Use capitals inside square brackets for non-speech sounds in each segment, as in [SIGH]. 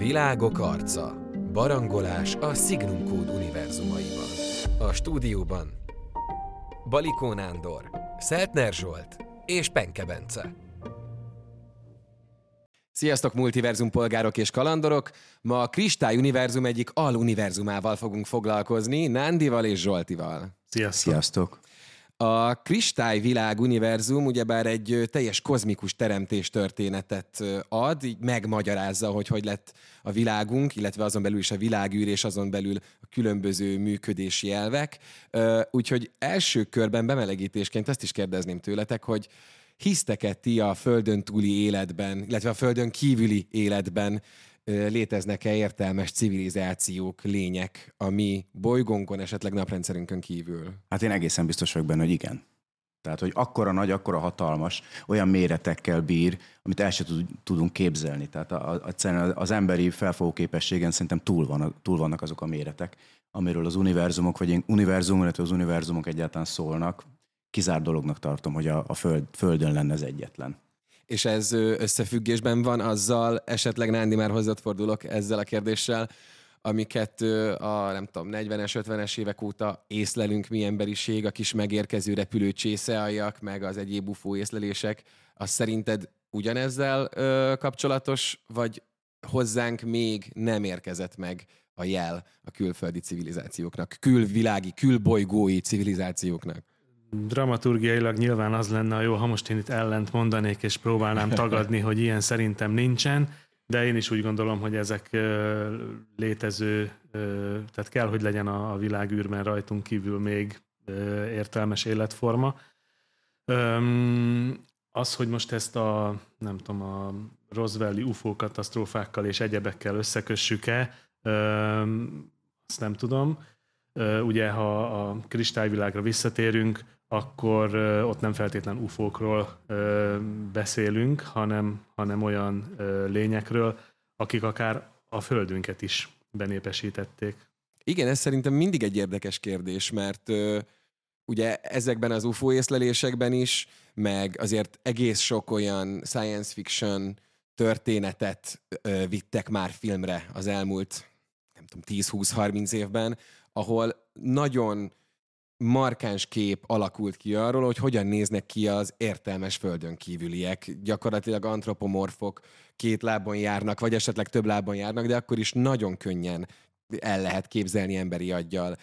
Világok arca. Barangolás a Signum Code univerzumaiban. A stúdióban Balikó Nándor, Szeltner Zsolt és Penke Bence. Sziasztok, multiverzum polgárok és kalandorok! Ma a Kristály Univerzum egyik aluniverzumával fogunk foglalkozni, Nándival és Zsoltival. Sziasztok! Sziasztok! A kristályvilág univerzum ugyebár egy teljes kozmikus teremtés történetet ad, így megmagyarázza, hogy hogy lett a világunk, illetve azon belül is a világűr, és azon belül a különböző működési elvek. Úgyhogy első körben bemelegítésként azt is kérdezném tőletek, hogy hisztek-e ti a földön túli életben, illetve a földön kívüli életben léteznek-e értelmes civilizációk, lények a mi bolygónkon, esetleg naprendszerünkön kívül? Hát én egészen biztos vagyok benne, hogy igen. Tehát, hogy akkora nagy, akkora hatalmas, olyan méretekkel bír, amit el sem tudunk képzelni. Tehát az emberi felfogó képességen szerintem túl, van, túl vannak azok a méretek, amiről az univerzumok, vagy univerzum, illetve az univerzumok egyáltalán szólnak. Kizár dolognak tartom, hogy a, a föld, Földön lenne ez egyetlen és ez összefüggésben van azzal, esetleg Nándi már hozzád fordulok ezzel a kérdéssel, amiket a nem tudom, 40-es, 50-es évek óta észlelünk mi emberiség, a kis megérkező repülő csészealjak, meg az egyéb ufó észlelések, az szerinted ugyanezzel ö, kapcsolatos, vagy hozzánk még nem érkezett meg a jel a külföldi civilizációknak, külvilági, külbolygói civilizációknak? Dramaturgiailag nyilván az lenne jó, ha most én itt ellent mondanék, és próbálnám tagadni, hogy ilyen szerintem nincsen, de én is úgy gondolom, hogy ezek létező, tehát kell, hogy legyen a világűrben rajtunk kívül még értelmes életforma. Az, hogy most ezt a, nem tudom, a Roswelli UFO katasztrófákkal és egyebekkel összekössük-e, azt nem tudom. Ugye, ha a kristályvilágra visszatérünk, akkor ott nem feltétlen ufókról beszélünk, hanem, hanem olyan lényekről, akik akár a földünket is benépesítették. Igen, ez szerintem mindig egy érdekes kérdés, mert ugye ezekben az UFO észlelésekben is, meg azért egész sok olyan science fiction történetet vittek már filmre az elmúlt nem tudom, 10-20-30 évben, ahol nagyon markáns kép alakult ki arról, hogy hogyan néznek ki az értelmes földön kívüliek. Gyakorlatilag antropomorfok két lábon járnak, vagy esetleg több lábon járnak, de akkor is nagyon könnyen el lehet képzelni emberi aggyal.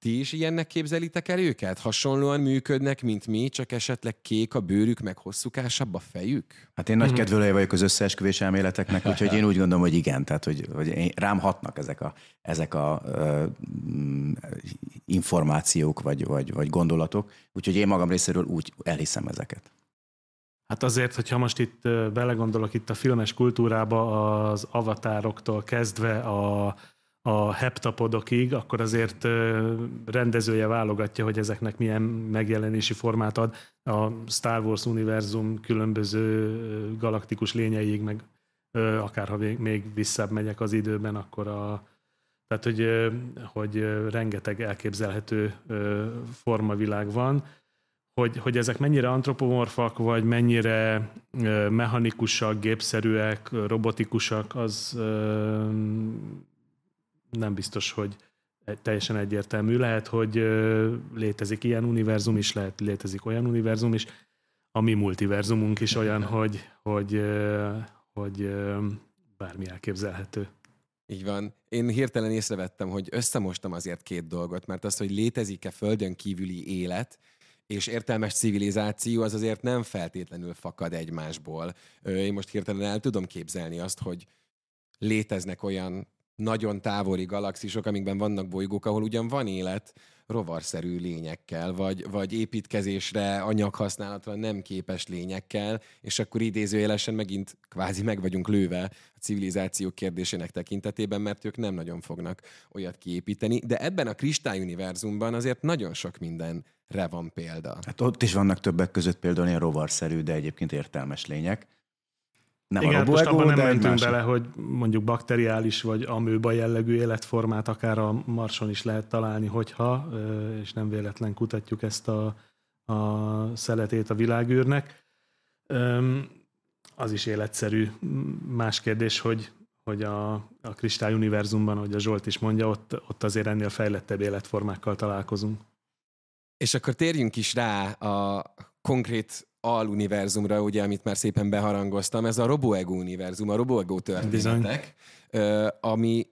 Ti is ilyennek képzelitek el őket? Hasonlóan működnek, mint mi, csak esetleg kék a bőrük, meg hosszúkásabb a fejük? Hát én nagy mhm. kedvelője vagyok az összeesküvés elméleteknek, úgyhogy én úgy gondolom, hogy igen, tehát hogy, hogy én, rám hatnak ezek a, ezek a uh, információk vagy, vagy, vagy gondolatok, úgyhogy én magam részéről úgy elhiszem ezeket. Hát azért, hogyha most itt belegondolok itt a filmes kultúrába, az avatároktól kezdve a a heptapodokig, akkor azért rendezője válogatja, hogy ezeknek milyen megjelenési formát ad. A Star Wars univerzum különböző galaktikus lényeig, meg akár ha még visszább megyek az időben, akkor a, tehát, hogy, hogy rengeteg elképzelhető formavilág van, hogy, hogy ezek mennyire antropomorfak, vagy mennyire mechanikusak, gépszerűek, robotikusak, az nem biztos, hogy teljesen egyértelmű. Lehet, hogy létezik ilyen univerzum is, lehet létezik olyan univerzum is. A mi multiverzumunk is olyan, hogy, hogy, hogy bármi elképzelhető. Így van. Én hirtelen észrevettem, hogy összemostam azért két dolgot, mert az, hogy létezik-e földön kívüli élet, és értelmes civilizáció az azért nem feltétlenül fakad egymásból. Én most hirtelen el tudom képzelni azt, hogy léteznek olyan nagyon távoli galaxisok, amikben vannak bolygók, ahol ugyan van élet, rovarszerű lényekkel, vagy, vagy építkezésre, anyaghasználatra nem képes lényekkel, és akkor idézőjelesen megint kvázi meg vagyunk lőve a civilizáció kérdésének tekintetében, mert ők nem nagyon fognak olyat kiépíteni. De ebben a kristályuniverzumban azért nagyon sok mindenre van példa. Hát ott is vannak többek között például ilyen rovarszerű, de egyébként értelmes lények nem Igen, a most abban nem mentünk más... bele, hogy mondjuk bakteriális vagy amőba jellegű életformát akár a Marson is lehet találni, hogyha, és nem véletlen kutatjuk ezt a, a szeletét a világűrnek. Az is életszerű. Más kérdés, hogy, hogy a, a Kristály univerzumban, hogy a Zsolt is mondja, ott, ott azért ennél fejlettebb életformákkal találkozunk. És akkor térjünk is rá a konkrét aluniverzumra, ugye, amit már szépen beharangoztam, ez a RoboEgo univerzum, a RoboEgo történetek, Bizony. ami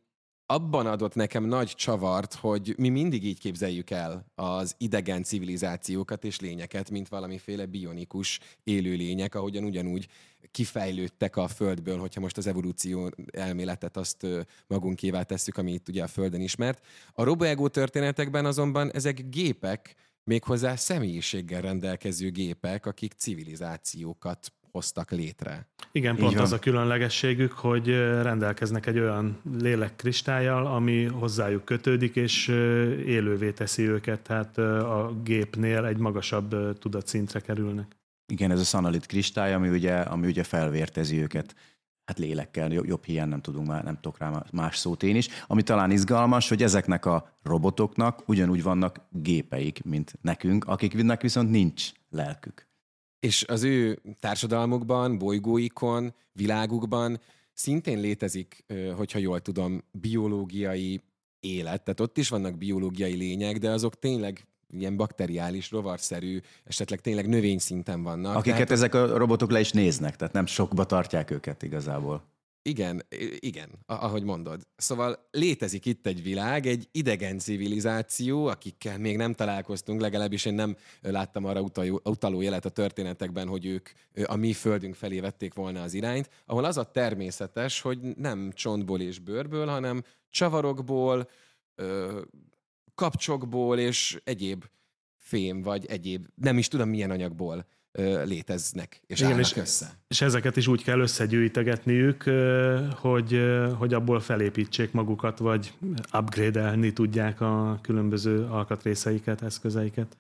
abban adott nekem nagy csavart, hogy mi mindig így képzeljük el az idegen civilizációkat és lényeket, mint valamiféle bionikus élőlények, ahogyan ugyanúgy kifejlődtek a Földből, hogyha most az evolúció elméletet azt magunkévá tesszük, ami itt ugye a Földön ismert. A RoboEgo történetekben azonban ezek gépek, méghozzá személyiséggel rendelkező gépek, akik civilizációkat hoztak létre. Igen, pont az a különlegességük, hogy rendelkeznek egy olyan lélekkristályjal, ami hozzájuk kötődik, és élővé teszi őket, tehát a gépnél egy magasabb tudatszintre kerülnek. Igen, ez a szanalit kristály, ami ugye, ami ugye felvértezi őket hát lélekkel, jobb hiány nem tudunk már, nem tudok rá más szót én is. Ami talán izgalmas, hogy ezeknek a robotoknak ugyanúgy vannak gépeik, mint nekünk, akiknek viszont nincs lelkük. És az ő társadalmukban, bolygóikon, világukban szintén létezik, hogyha jól tudom, biológiai élet. Tehát ott is vannak biológiai lények, de azok tényleg ilyen bakteriális, rovarszerű, esetleg tényleg növény szinten vannak. Akiket tehát... ezek a robotok le is néznek, tehát nem sokba tartják őket igazából. Igen, igen, ahogy mondod. Szóval létezik itt egy világ, egy idegen civilizáció, akikkel még nem találkoztunk, legalábbis én nem láttam arra utaló, utaló jelet a történetekben, hogy ők a mi földünk felé vették volna az irányt, ahol az a természetes, hogy nem csontból és bőrből, hanem csavarokból, kapcsokból és egyéb fém, vagy egyéb, nem is tudom milyen anyagból léteznek és Igen, és, össze. És ezeket is úgy kell összegyűjtegetniük, hogy, hogy abból felépítsék magukat, vagy upgrade-elni tudják a különböző alkatrészeiket, eszközeiket.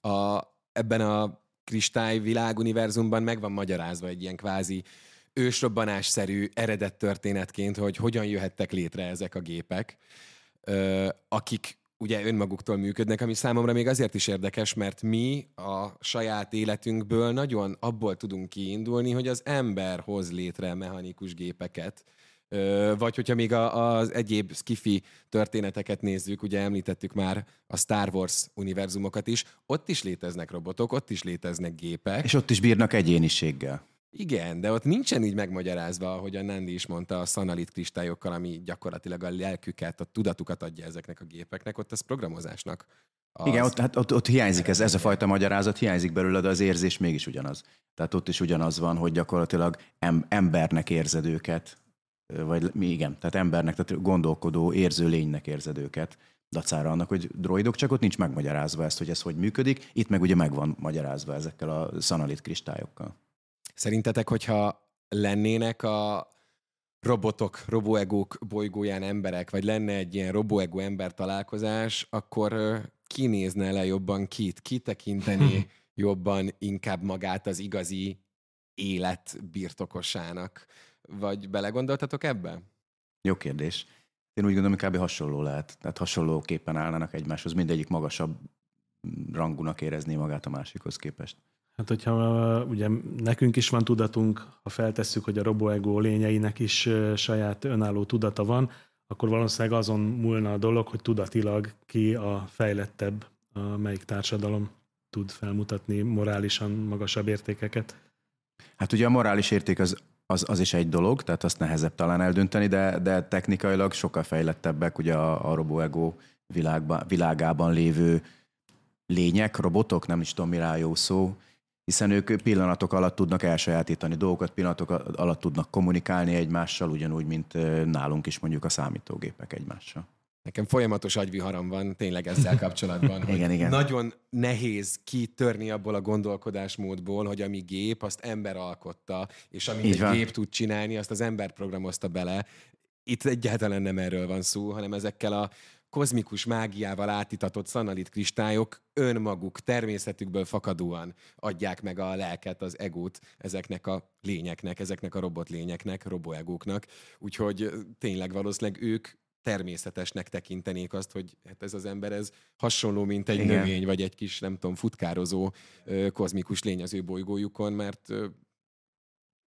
A, ebben a kristály világuniverzumban meg van magyarázva egy ilyen kvázi ősrobbanásszerű eredet történetként, hogy hogyan jöhettek létre ezek a gépek, akik ugye önmaguktól működnek, ami számomra még azért is érdekes, mert mi a saját életünkből nagyon abból tudunk kiindulni, hogy az ember hoz létre mechanikus gépeket, vagy hogyha még az egyéb skifi történeteket nézzük, ugye említettük már a Star Wars univerzumokat is, ott is léteznek robotok, ott is léteznek gépek. És ott is bírnak egyéniséggel. Igen, de ott nincsen így megmagyarázva, ahogy a Nandi is mondta, a szanalit kristályokkal, ami gyakorlatilag a lelküket, a tudatukat adja ezeknek a gépeknek, ott az programozásnak. Az... Igen, ott, hát ott, ott hiányzik ez, ez a fajta magyarázat, hiányzik belőle, de az érzés mégis ugyanaz. Tehát ott is ugyanaz van, hogy gyakorlatilag em, embernek érzed őket, vagy igen, tehát embernek, tehát gondolkodó, érző lénynek érzed őket, dacára annak, hogy droidok, csak ott nincs megmagyarázva ezt, hogy ez hogy működik, itt meg ugye meg van magyarázva ezekkel a szanalit kristályokkal. Szerintetek, hogyha lennének a robotok, roboegók bolygóján emberek, vagy lenne egy ilyen roboego ember találkozás, akkor kinézne le jobban kit? Ki tekinteni [LAUGHS] jobban inkább magát az igazi élet birtokosának? Vagy belegondoltatok ebbe? Jó kérdés. Én úgy gondolom, hogy kb. hasonló lehet. Tehát hasonlóképpen állnának egymáshoz. Mindegyik magasabb rangúnak érezné magát a másikhoz képest. Hát, hogyha ugye nekünk is van tudatunk, ha feltesszük, hogy a RoboEgo lényeinek is saját önálló tudata van, akkor valószínűleg azon múlna a dolog, hogy tudatilag ki a fejlettebb, a melyik társadalom tud felmutatni morálisan magasabb értékeket. Hát ugye a morális érték az, az, az is egy dolog, tehát azt nehezebb talán eldönteni, de, de technikailag sokkal fejlettebbek ugye a, a RoboEgo világban, világában lévő lények, robotok, nem is tudom, mi rá jó szó, hiszen ők pillanatok alatt tudnak elsajátítani dolgokat, pillanatok alatt tudnak kommunikálni egymással, ugyanúgy, mint nálunk is mondjuk a számítógépek egymással. Nekem folyamatos agyviharam van tényleg ezzel kapcsolatban, [LAUGHS] hogy igen, igen. nagyon nehéz kitörni abból a gondolkodásmódból, hogy ami gép, azt ember alkotta, és amit Így egy van. gép tud csinálni, azt az ember programozta bele. Itt egyáltalán nem erről van szó, hanem ezekkel a kozmikus mágiával átitatott szanalit kristályok önmaguk természetükből fakadóan adják meg a lelket, az egót ezeknek a lényeknek, ezeknek a robotlényeknek, roboegóknak. Úgyhogy tényleg valószínűleg ők természetesnek tekintenék azt, hogy hát ez az ember ez hasonló, mint egy Igen. növény, vagy egy kis, nem tudom, futkározó kozmikus lény az ő bolygójukon, mert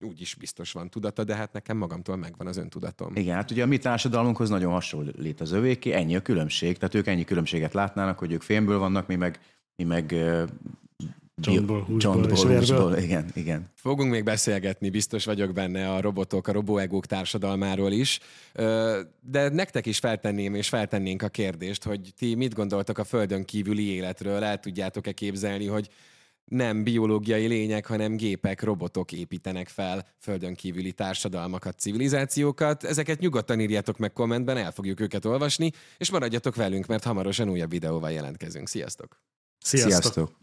úgyis biztos van tudata, de hát nekem magamtól megvan az öntudatom. Igen, hát ugye a mi társadalmunkhoz nagyon hasonlít az övéké, ennyi a különbség, tehát ők ennyi különbséget látnának, hogy ők fémből vannak, mi meg, mi meg ö, Csontból, húsból igen, igen. Fogunk még beszélgetni, biztos vagyok benne a robotok, a roboegók társadalmáról is, de nektek is feltenném és feltennénk a kérdést, hogy ti mit gondoltok a Földön kívüli életről, el tudjátok-e képzelni, hogy nem biológiai lények, hanem gépek, robotok építenek fel földön kívüli társadalmakat, civilizációkat. Ezeket nyugodtan írjátok meg kommentben, el fogjuk őket olvasni, és maradjatok velünk, mert hamarosan újabb videóval jelentkezünk. Sziasztok! Sziasztok! Sziasztok.